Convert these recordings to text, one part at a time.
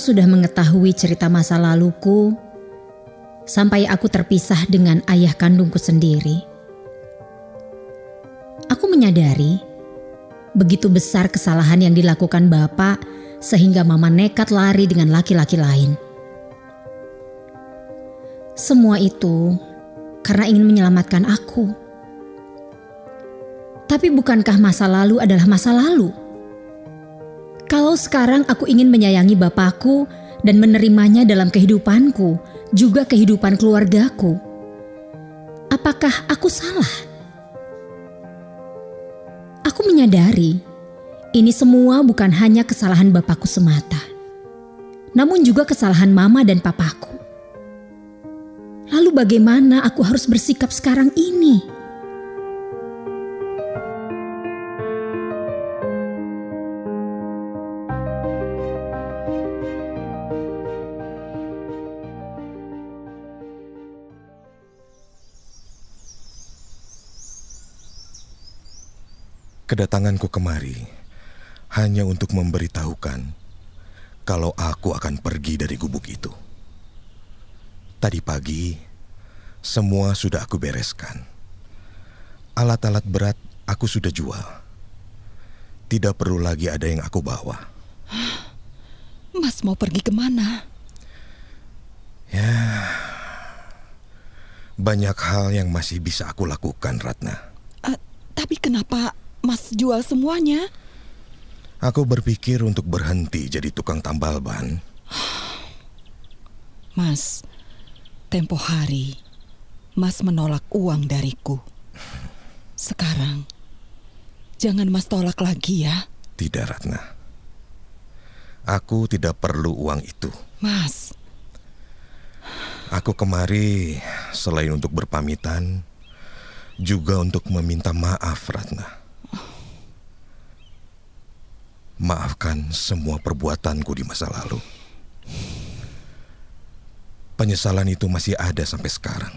Sudah mengetahui cerita masa laluku sampai aku terpisah dengan ayah kandungku sendiri. Aku menyadari begitu besar kesalahan yang dilakukan bapak sehingga mama nekat lari dengan laki-laki lain. Semua itu karena ingin menyelamatkan aku. Tapi bukankah masa lalu adalah masa lalu? Kalau sekarang aku ingin menyayangi bapakku dan menerimanya dalam kehidupanku, juga kehidupan keluargaku, apakah aku salah? Aku menyadari ini semua bukan hanya kesalahan bapakku semata, namun juga kesalahan mama dan papaku. Lalu bagaimana aku harus bersikap sekarang ini? Kedatanganku kemari hanya untuk memberitahukan kalau aku akan pergi dari gubuk itu. Tadi pagi, semua sudah aku bereskan. Alat-alat berat aku sudah jual. Tidak perlu lagi ada yang aku bawa. Mas mau pergi ke mana? Ya, banyak hal yang masih bisa aku lakukan, Ratna. Uh, tapi kenapa Mas jual semuanya? Aku berpikir untuk berhenti jadi tukang tambal ban. Mas, tempo hari Mas menolak uang dariku. Sekarang, jangan Mas tolak lagi ya. Tidak, Ratna. Aku tidak perlu uang itu. Mas. Aku kemari selain untuk berpamitan, juga untuk meminta maaf, Ratna. Maafkan semua perbuatanku di masa lalu. Penyesalan itu masih ada sampai sekarang.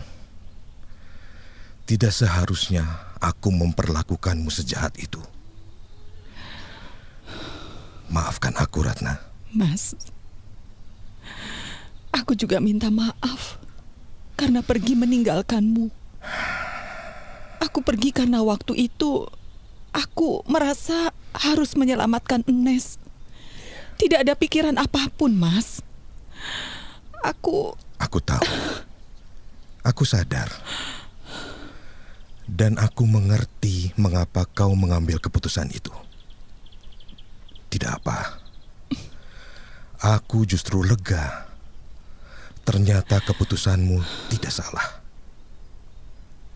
Tidak seharusnya aku memperlakukanmu sejahat itu. Maafkan aku, Ratna. Mas, aku juga minta maaf karena pergi meninggalkanmu. Aku pergi karena waktu itu aku merasa harus menyelamatkan Enes. Tidak ada pikiran apa pun, Mas. Aku... Aku tahu. Aku sadar. Dan aku mengerti mengapa kau mengambil keputusan itu. Tidak apa. Aku justru lega. Ternyata keputusanmu tidak salah.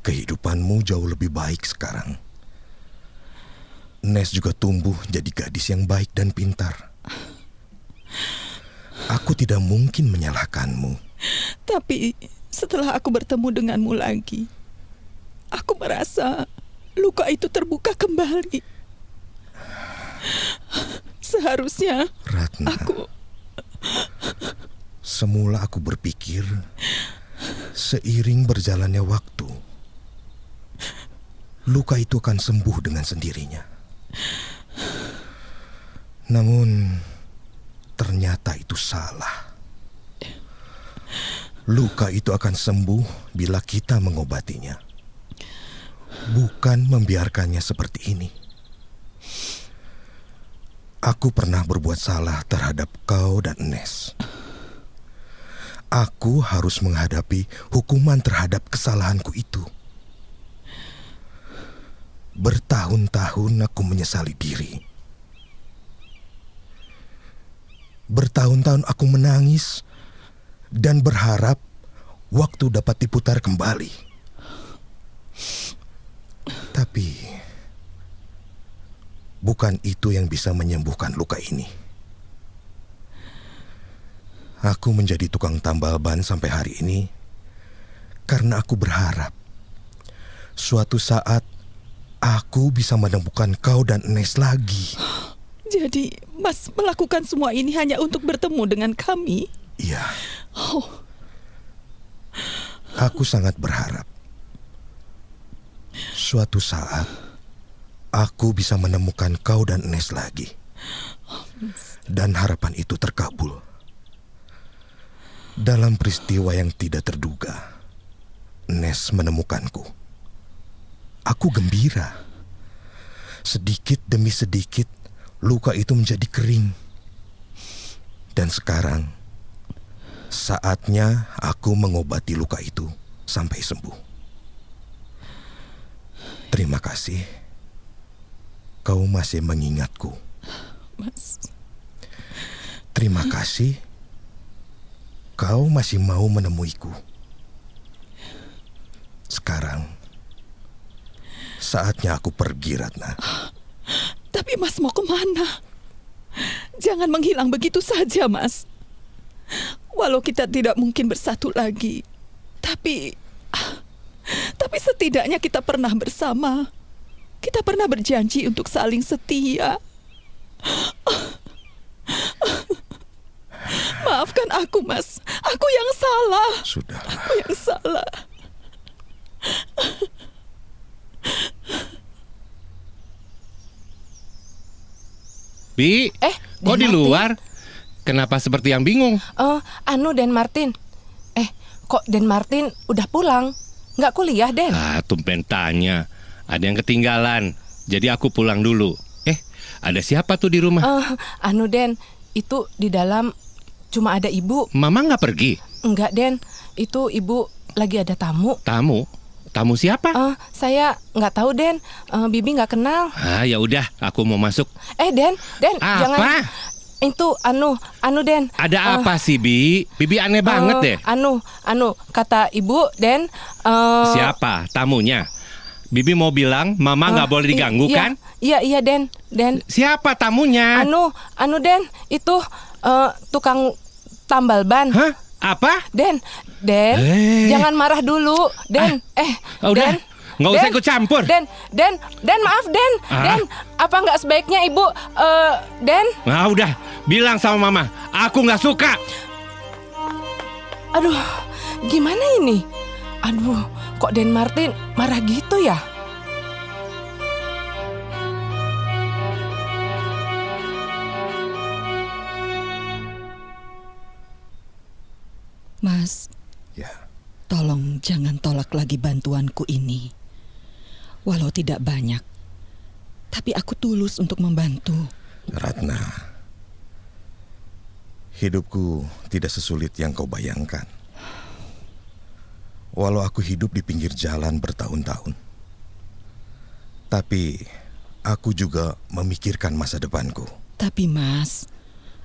Kehidupanmu jauh lebih baik sekarang. Nes juga tumbuh jadi gadis yang baik dan pintar. Aku tidak mungkin menyalahkanmu. Tapi setelah aku bertemu denganmu lagi, aku merasa luka itu terbuka kembali. Seharusnya Ratna, aku semula aku berpikir seiring berjalannya waktu, luka itu akan sembuh dengan sendirinya. Namun ternyata itu salah. Luka itu akan sembuh bila kita mengobatinya. Bukan membiarkannya seperti ini. Aku pernah berbuat salah terhadap kau dan Nes. Aku harus menghadapi hukuman terhadap kesalahanku itu. Bertahun-tahun aku menyesali diri. Bertahun-tahun aku menangis dan berharap waktu dapat diputar kembali. Tapi bukan itu yang bisa menyembuhkan luka ini. Aku menjadi tukang tambal ban sampai hari ini karena aku berharap suatu saat Aku bisa menemukan kau dan Nes lagi. Jadi, Mas melakukan semua ini hanya untuk bertemu dengan kami? Iya. Oh. Aku sangat berharap suatu saat aku bisa menemukan kau dan Nes lagi. Dan harapan itu terkabul. Dalam peristiwa yang tidak terduga, Nes menemukanku. Aku gembira. Sedikit demi sedikit, luka itu menjadi kering. Dan sekarang, saatnya aku mengobati luka itu sampai sembuh. Terima kasih. Kau masih mengingatku. Mas. Terima kasih. Kau masih mau menemuiku. Sekarang, saatnya aku pergi, Ratna. Tapi Mas mau ke mana? Jangan menghilang begitu saja, Mas. Walau kita tidak mungkin bersatu lagi, tapi tapi setidaknya kita pernah bersama. Kita pernah berjanji untuk saling setia. Maafkan aku, Mas. Aku yang salah. Sudah. Aku yang salah. Bi, Eh, kok di Martin? luar? Kenapa seperti yang bingung? Oh, anu Den Martin. Eh, kok Den Martin udah pulang? Nggak kuliah, Den? Ah, tumben tanya. Ada yang ketinggalan. Jadi aku pulang dulu. Eh, ada siapa tuh di rumah? Eh, anu Den, itu di dalam cuma ada ibu. Mama nggak pergi? Enggak, Den. Itu ibu lagi ada tamu. Tamu? Tamu siapa? Eh, saya nggak tahu, Den. Eh, Bibi nggak kenal. Ah, ya udah, aku mau masuk. Eh, Den, Den, Apa? jangan. Itu anu, anu Den. Ada Eh, apa sih, Bi? Bibi aneh banget eh, deh. Anu, anu kata ibu, Den. eh, Siapa? Tamunya? Bibi mau bilang Mama nggak eh, boleh diganggu iya, kan? Iya, iya, Den, Den. Siapa tamunya? Anu, anu Den, itu eh, tukang tambal ban. Hah? Apa? Den, Den, Eh. jangan marah dulu, Den. eh, Ah, udah. Den, Nggak usah ikut campur. Den, Den, Den, maaf, Den, Ah. Den. Apa nggak sebaiknya ibu, eh, Den? Nah, udah. Bilang sama Mama, aku nggak suka. Aduh, gimana ini? Aduh, kok Den Martin marah gitu ya? Mas, Ya, tolong jangan tolak lagi bantuanku ini. Walau tidak banyak, tapi aku tulus untuk membantu. Ratna. Hidupku tidak sesulit yang kau bayangkan. Walau aku hidup di pinggir jalan bertahun-tahun. Tapi aku juga memikirkan masa depanku. Tapi Mas,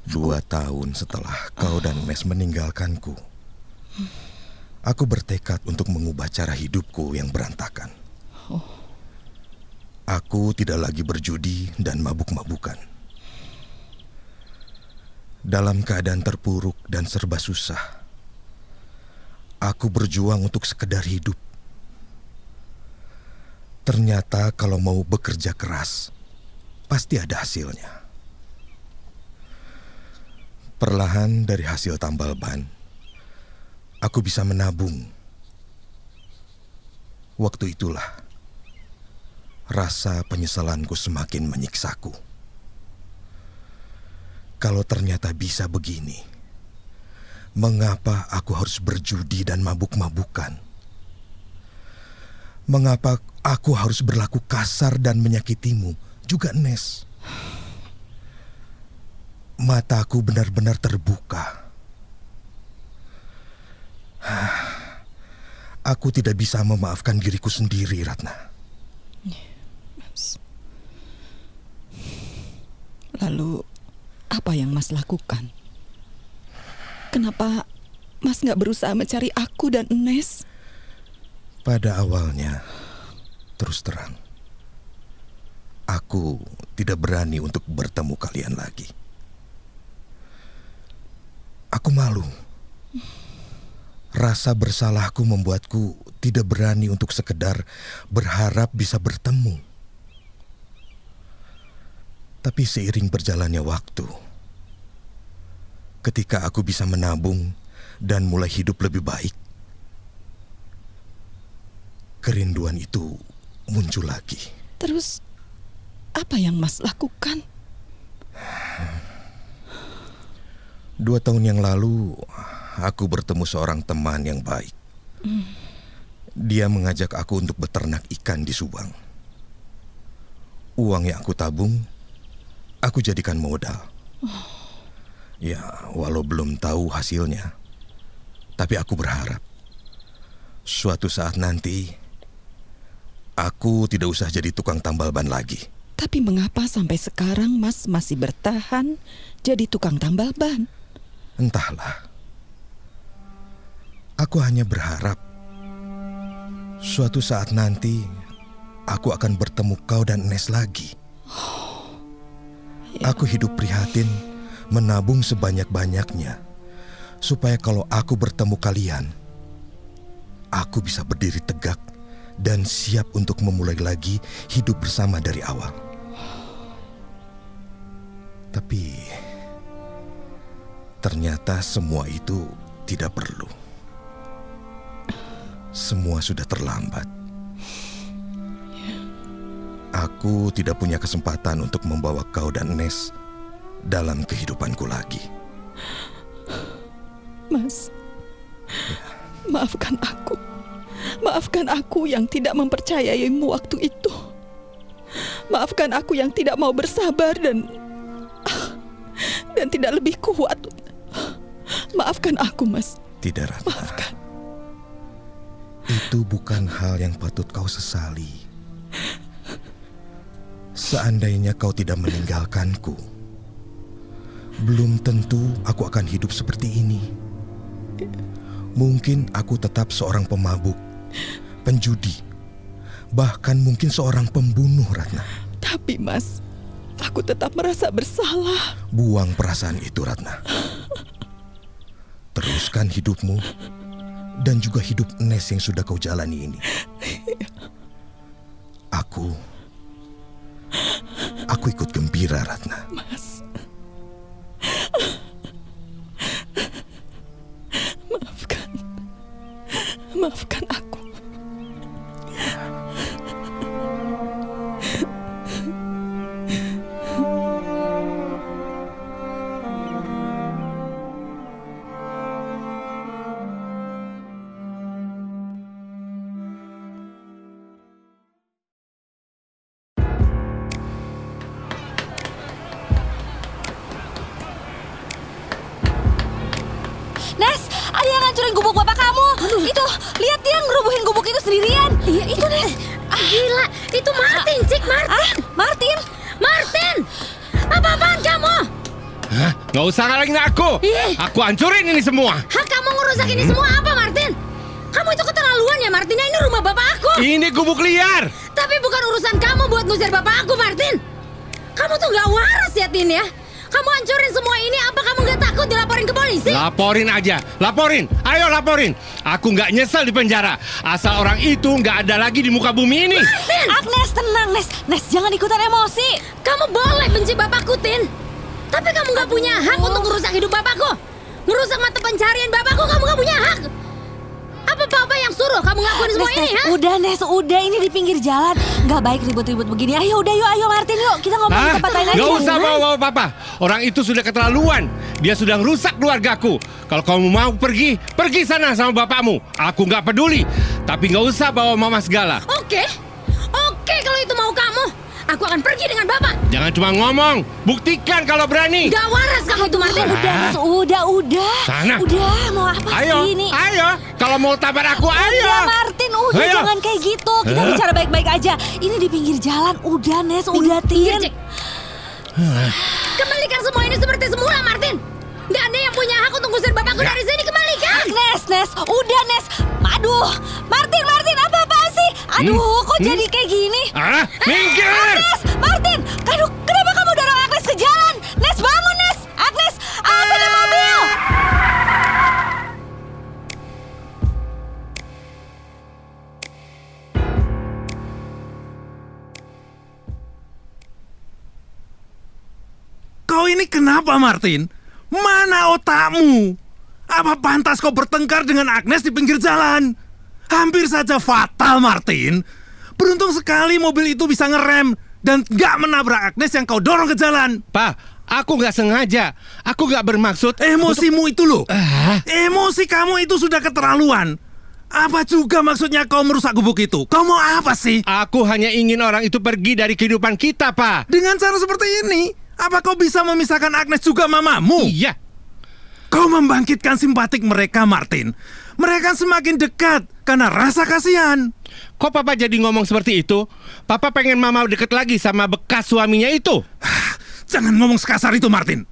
Dua tahun setelah kau dan Nes meninggalkanku, aku bertekad untuk mengubah cara hidupku yang berantakan. Aku tidak lagi berjudi dan mabuk-mabukan. Dalam keadaan terpuruk dan serba susah, aku berjuang untuk sekedar hidup. Ternyata kalau mau bekerja keras, pasti ada hasilnya. Perlahan dari hasil tambal ban, aku bisa menabung. Waktu itulah rasa penyesalanku semakin menyiksaku. Kalau ternyata bisa begini, mengapa aku harus berjudi dan mabuk-mabukan? Mengapa aku harus berlaku kasar dan menyakitimu, juga Nes? Mataku benar-benar terbuka. Aku tidak bisa memaafkan diriku sendiri, Ratna. lalu apa yang Mas lakukan? Kenapa Mas nggak berusaha mencari aku dan Nes? Pada awalnya, terus terang, aku tidak berani untuk bertemu kalian lagi. Aku malu. Rasa bersalahku membuatku tidak berani untuk sekedar berharap bisa bertemu. Tapi seiring berjalannya waktu, ketika aku bisa menabung dan mulai hidup lebih baik, kerinduan itu muncul lagi. Terus apa yang Mas lakukan? Dua tahun yang lalu, aku bertemu seorang teman yang baik. Dia mengajak aku untuk beternak ikan di Subang. Uang yang aku tabung, aku jadikan modal. Ya, walau belum tahu hasilnya, tapi aku berharap suatu saat nanti aku tidak usah jadi tukang tambal ban lagi. Tapi mengapa sampai sekarang Mas masih bertahan jadi tukang tambal ban? Entahlah. Aku hanya berharap suatu saat nanti aku akan bertemu kau dan Nes lagi. Aku hidup prihatin menabung sebanyak-banyaknya supaya kalau aku bertemu kalian, aku bisa berdiri tegak dan siap untuk memulai lagi hidup bersama dari awal. Tapi ternyata semua itu tidak perlu. Semua sudah terlambat. Aku tidak punya kesempatan untuk membawa kau dan Nes dalam kehidupanku lagi. Mas, maafkan aku. Maafkan aku yang tidak mempercayaimu waktu itu. Maafkan aku yang tidak mau bersabar dan dan tidak lebih kuat. Maafkan aku, Mas. Tidak, Ratna. Maafkan. Itu bukan hal yang patut kau sesali. Seandainya kau tidak meninggalkanku, belum tentu aku akan hidup seperti ini. Mungkin aku tetap seorang pemabuk, penjudi, bahkan mungkin seorang pembunuh, Ratna. Tapi, Mas, aku tetap merasa bersalah. Buang perasaan itu, Ratna. Teruskan hidupmu dan juga hidup Nes yang sudah kau jalani ini. Aku Aku ikut gembira, Ratna. Gila, itu Martin, Cik Martin. Ah, Martin. Martin! Apa-apaan kamu? Hah? Nggak usah ngalangin aku. Ih. Aku hancurin ini semua. Hak kamu ngerusak ini semua apa, Martin? Kamu itu keterlaluan ya, Martin. Ini rumah bapak aku. Ini gubuk liar. Tapi bukan urusan kamu buat ngusir bapak aku, Martin. Kamu tuh gak waras ya, Tin ya. Kamu hancurin semua ini, apa kamu gak takut dilaporin ke polisi? Laporin aja, laporin. Ayo laporin. Aku nggak nyesel di penjara. Asal orang itu nggak ada lagi di muka bumi ini. Agnes, tenang Nes. Nes, jangan ikutan emosi. Kamu boleh benci bapakku, Tin. Tapi kamu gak punya hak untuk merusak hidup bapakku. Merusak mata pencarian bapakku, kamu gak punya hak. Apa papa yang suruh kamu ngakuin semua Nes, ini, Nes, ha? udah Nes, udah ini di pinggir jalan. Gak baik ribut-ribut begini. Ayo, udah yuk, ayo Martin yuk. Kita ngomong di Hah? tempat lain aja. Nggak usah bawa-bawa papa. Orang itu sudah keterlaluan. Dia sudah merusak keluargaku. Kalau kamu mau pergi, pergi sana sama bapakmu. Aku nggak peduli. Tapi nggak usah bawa mama segala. Oke, oke kalau itu mau kamu. Aku akan pergi dengan bapak. Jangan cuma ngomong, buktikan kalau berani. Gak waras kamu itu, Martin. Udah, udah, udah. Sana. Udah, mau apa Ayo, sih ini? ayo. Kalau mau tabar aku, ayo. Udah Martin, udah Ayo. jangan kayak gitu. Kita bicara baik-baik aja. Ini di pinggir jalan. Udah Nes, udah Pinggir, Tin. Cik. Kembalikan semua ini seperti semula, Martin. Gak ada yang punya hak untuk ngusir bapakku Ya. dari sini. Kembalikan. Nes, Nes, udah Nes. Aduh, Martin, Aduh, Hmm? kok Hmm? jadi kayak gini? Ah, minggir. Agnes, Martin, aduh, kenapa kamu dorong Agnes ke jalan? Nes, bangun Nes, Agnes, awas ada mobil. Kau ini kenapa Martin? Mana otakmu? Apa pantas kau bertengkar dengan Agnes di pinggir jalan? Hampir saja fatal Martin. Beruntung sekali mobil itu bisa ngerem dan gak menabrak Agnes yang kau dorong ke jalan. Pak, Aku nggak sengaja. Aku nggak bermaksud. Emosimu itu loh. Ah. Emosi kamu itu sudah keterlaluan. Apa juga maksudnya kau merusak gubuk itu? Kau mau apa sih? Aku hanya ingin orang itu pergi dari kehidupan kita, Pak. Dengan cara seperti ini, apa kau bisa memisahkan Agnes juga mamamu? Iya. Kau membangkitkan simpatik mereka, Martin. Mereka semakin dekat karena rasa kasihan. Kok Papa jadi ngomong seperti itu? Papa pengen Mama deket lagi sama bekas suaminya itu. Jangan ngomong sekasar itu, Martin.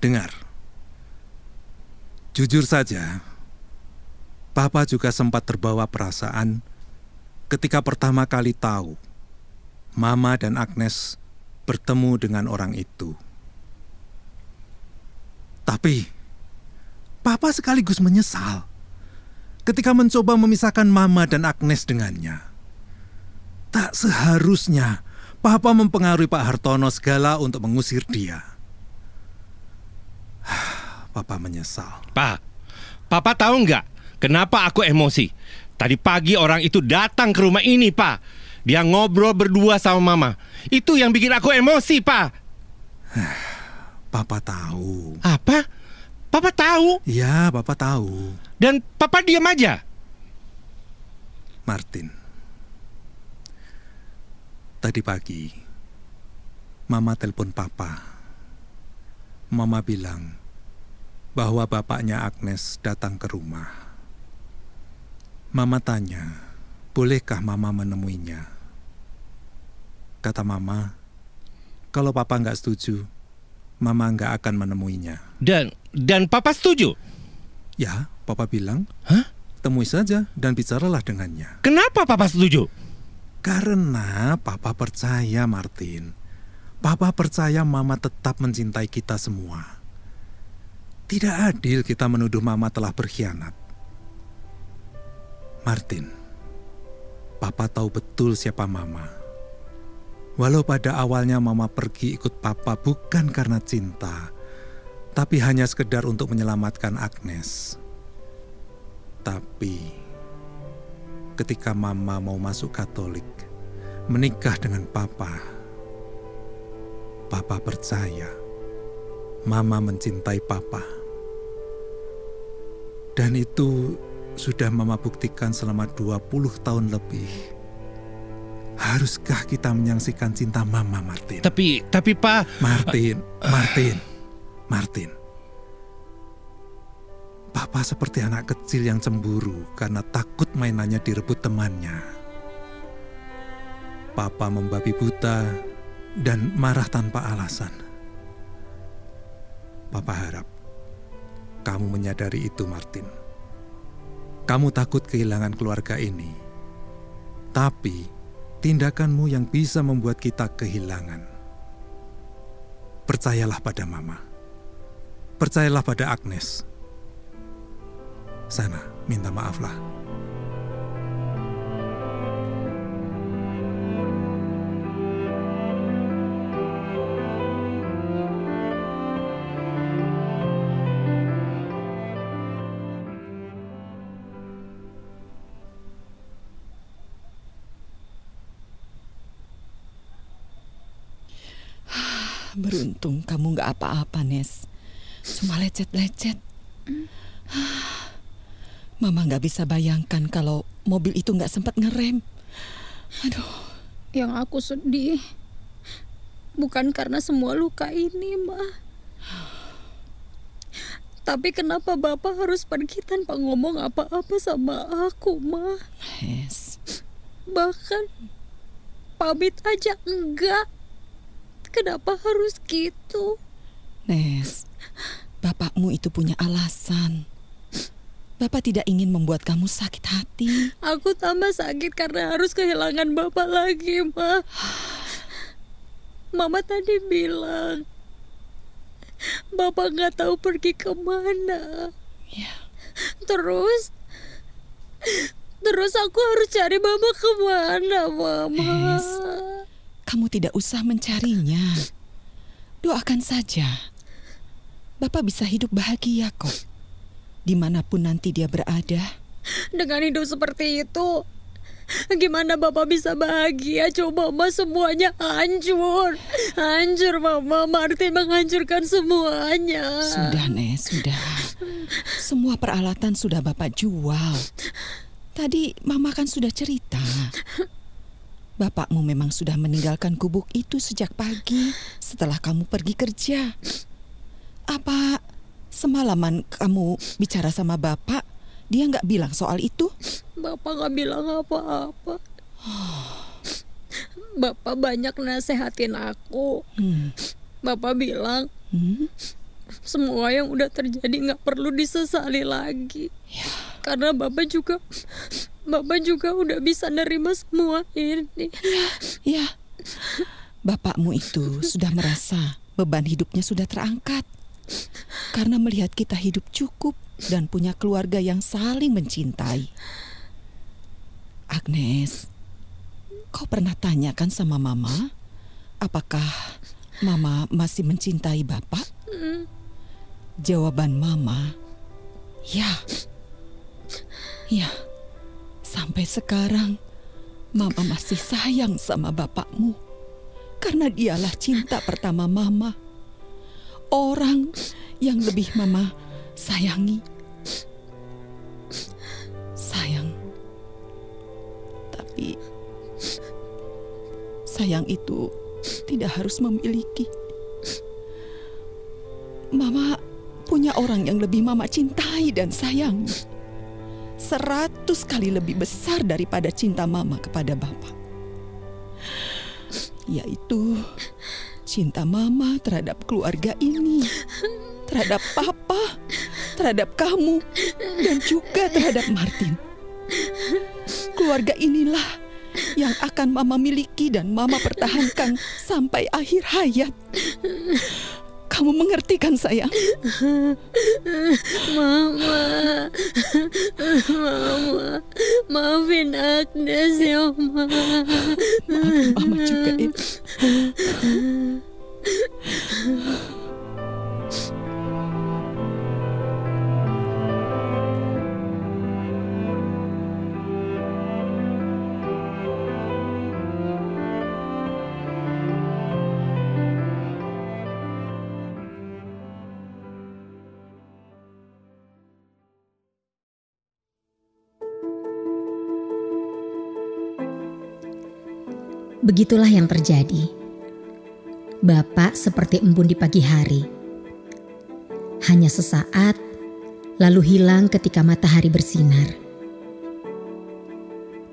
Dengar. Jujur saja, Papa juga sempat terbawa perasaan ketika pertama kali tahu Mama dan Agnes bertemu dengan orang itu. Tapi, Papa sekaligus menyesal ketika mencoba memisahkan Mama dan Agnes dengannya. Tak seharusnya Papa mempengaruhi Pak Hartono segala untuk mengusir dia. Papa menyesal. Pak, Papa tahu nggak kenapa aku emosi? Tadi pagi orang itu datang ke rumah ini, Pak. Dia ngobrol berdua sama Mama. Itu yang bikin aku emosi, Pak. Papa tahu. Apa? Papa tahu Ya, Papa tahu. dan Papa diam aja. Martin. Tadi pagi, Mama telepon Papa. Mama bilang bahwa bapaknya Agnes datang ke rumah. Mama tanya, bolehkah Mama menemuinya? Kata Mama, kalau Papa nggak setuju, Mama nggak akan menemuinya. Dan dan Papa setuju. Ya, Papa bilang, Hah? temui saja dan bicaralah dengannya. Kenapa Papa setuju? Karena Papa percaya, Martin. Papa percaya Mama tetap mencintai kita semua. Tidak adil kita menuduh Mama telah berkhianat. Martin, Papa tahu betul siapa Mama. Walau pada awalnya Mama pergi ikut Papa bukan karena cinta, tapi hanya sekedar untuk menyelamatkan Agnes. Tapi ketika Mama mau masuk Katolik, menikah dengan Papa, Papa percaya Mama mencintai Papa. Dan itu sudah Mama buktikan selama 20 tahun lebih. Haruskah kita menyaksikan cinta Mama, Martin? Tapi tapi Pak, Martin, Martin, Martin. Papa seperti anak kecil yang cemburu karena takut mainannya direbut temannya. Papa membabi buta dan marah tanpa alasan. Papa harap kamu menyadari itu, Martin. Kamu takut kehilangan keluarga ini, tapi tindakanmu yang bisa membuat kita kehilangan. Percayalah pada Mama. Percayalah pada Agnes. Sana, minta maaflah. Beruntung kamu nggak apa-apa, Nes. Cuma lecet-lecet. Mama nggak bisa bayangkan kalau mobil itu nggak sempat ngerem. Aduh, Yang aku sedih bukan karena semua luka ini, Ma. Tapi kenapa Bapak harus pergi tanpa ngomong apa-apa sama aku, Ma? Nes. Bahkan pamit aja enggak. Kenapa harus gitu? Nes, bapakmu itu punya alasan. Bapak tidak ingin membuat kamu sakit hati. Aku tambah sakit karena harus kehilangan Bapak lagi, Ma. Mama tadi bilang Bapak nggak tahu pergi ke mana. Ya, Terus Terus aku harus cari Bapak ke mana, Mama? Nes. Kamu tidak usah mencarinya. Doakan saja. Bapak bisa hidup bahagia kok. Di mana pun nanti dia berada. Dengan hidup seperti itu Gimana Bapak bisa bahagia? Coba Mama semuanya hancur. Hancur Mama, Martin menghancurkan semuanya. Sudah, Nes, sudah. Semua peralatan sudah Bapak jual. Tadi Mama kan sudah cerita. Bapakmu memang sudah meninggalkan gubuk itu sejak pagi setelah kamu pergi kerja. Apa semalaman kamu bicara sama Bapak, dia nggak bilang soal itu? Bapak nggak bilang apa-apa. Bapak banyak nasehatin aku. Hmm. Bapak bilang Hmm? semua yang udah terjadi nggak perlu disesali lagi. Karena Bapak juga Bapak juga udah bisa nerima semua ini. Ya, bapakmu itu sudah merasa beban hidupnya sudah terangkat. Karena melihat kita hidup cukup dan punya keluarga yang saling mencintai. Agnes, kau pernah tanyakan sama Mama? Apakah Mama masih mencintai Bapak? Jawaban Mama, ya. Ya, sampai sekarang Mama masih sayang sama bapakmu. Karena dialah cinta pertama Mama. Orang yang lebih Mama sayangi. Sayang. Tapi sayang itu tidak harus memiliki. Mama punya orang yang lebih Mama cintai dan sayangi. Seratus kali lebih besar daripada cinta Mama kepada Bapak. Yaitu cinta Mama terhadap keluarga ini, terhadap Papa, terhadap kamu, dan juga terhadap Martin. Keluarga inilah yang akan Mama miliki dan Mama pertahankan sampai akhir hayat. Kamu mengerti kan sayang? Mama, Mama, maafin Agnes ya Mama. Maafin Mama juga ya. Begitulah yang terjadi. Bapak seperti embun di pagi hari. Hanya sesaat, lalu hilang ketika matahari bersinar.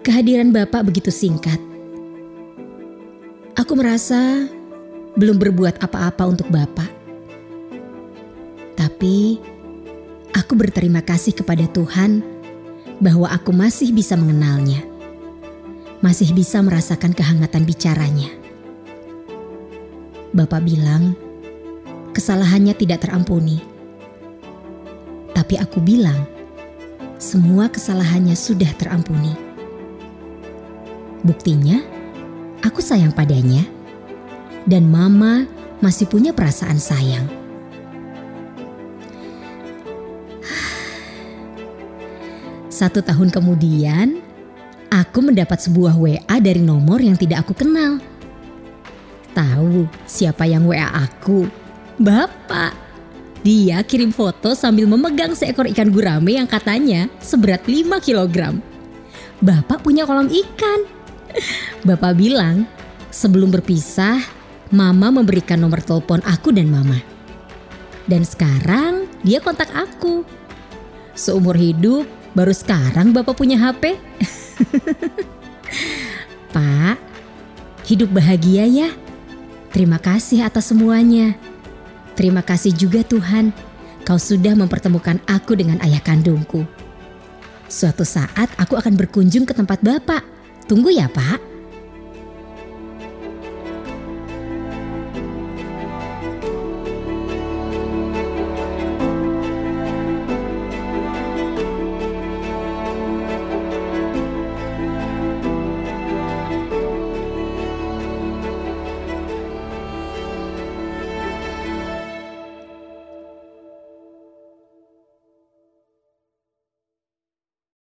Kehadiran Bapak begitu singkat. Aku merasa belum berbuat apa-apa untuk Bapak. Tapi aku berterima kasih kepada Tuhan bahwa aku masih bisa mengenalnya masih bisa merasakan kehangatan bicaranya. Bapak bilang, kesalahannya tidak terampuni. Tapi aku bilang, semua kesalahannya sudah terampuni. Buktinya, aku sayang padanya, dan Mama masih punya perasaan sayang. Satu tahun kemudian, aku mendapat sebuah WA dari nomor yang tidak aku kenal. Tahu siapa yang WA aku? Bapak. Dia kirim foto sambil memegang seekor ikan gurame yang katanya seberat 5 kg. Bapak punya kolam ikan. Bapak bilang, sebelum berpisah, Mama memberikan nomor telepon aku dan Mama. Dan sekarang dia kontak aku. Seumur hidup, baru sekarang Bapak punya HP. Pak, hidup bahagia ya. Terima kasih atas semuanya. Terima kasih juga Tuhan, Kau sudah mempertemukan aku dengan ayah kandungku. Suatu saat aku akan berkunjung ke tempat Bapak. Tunggu ya, Pak.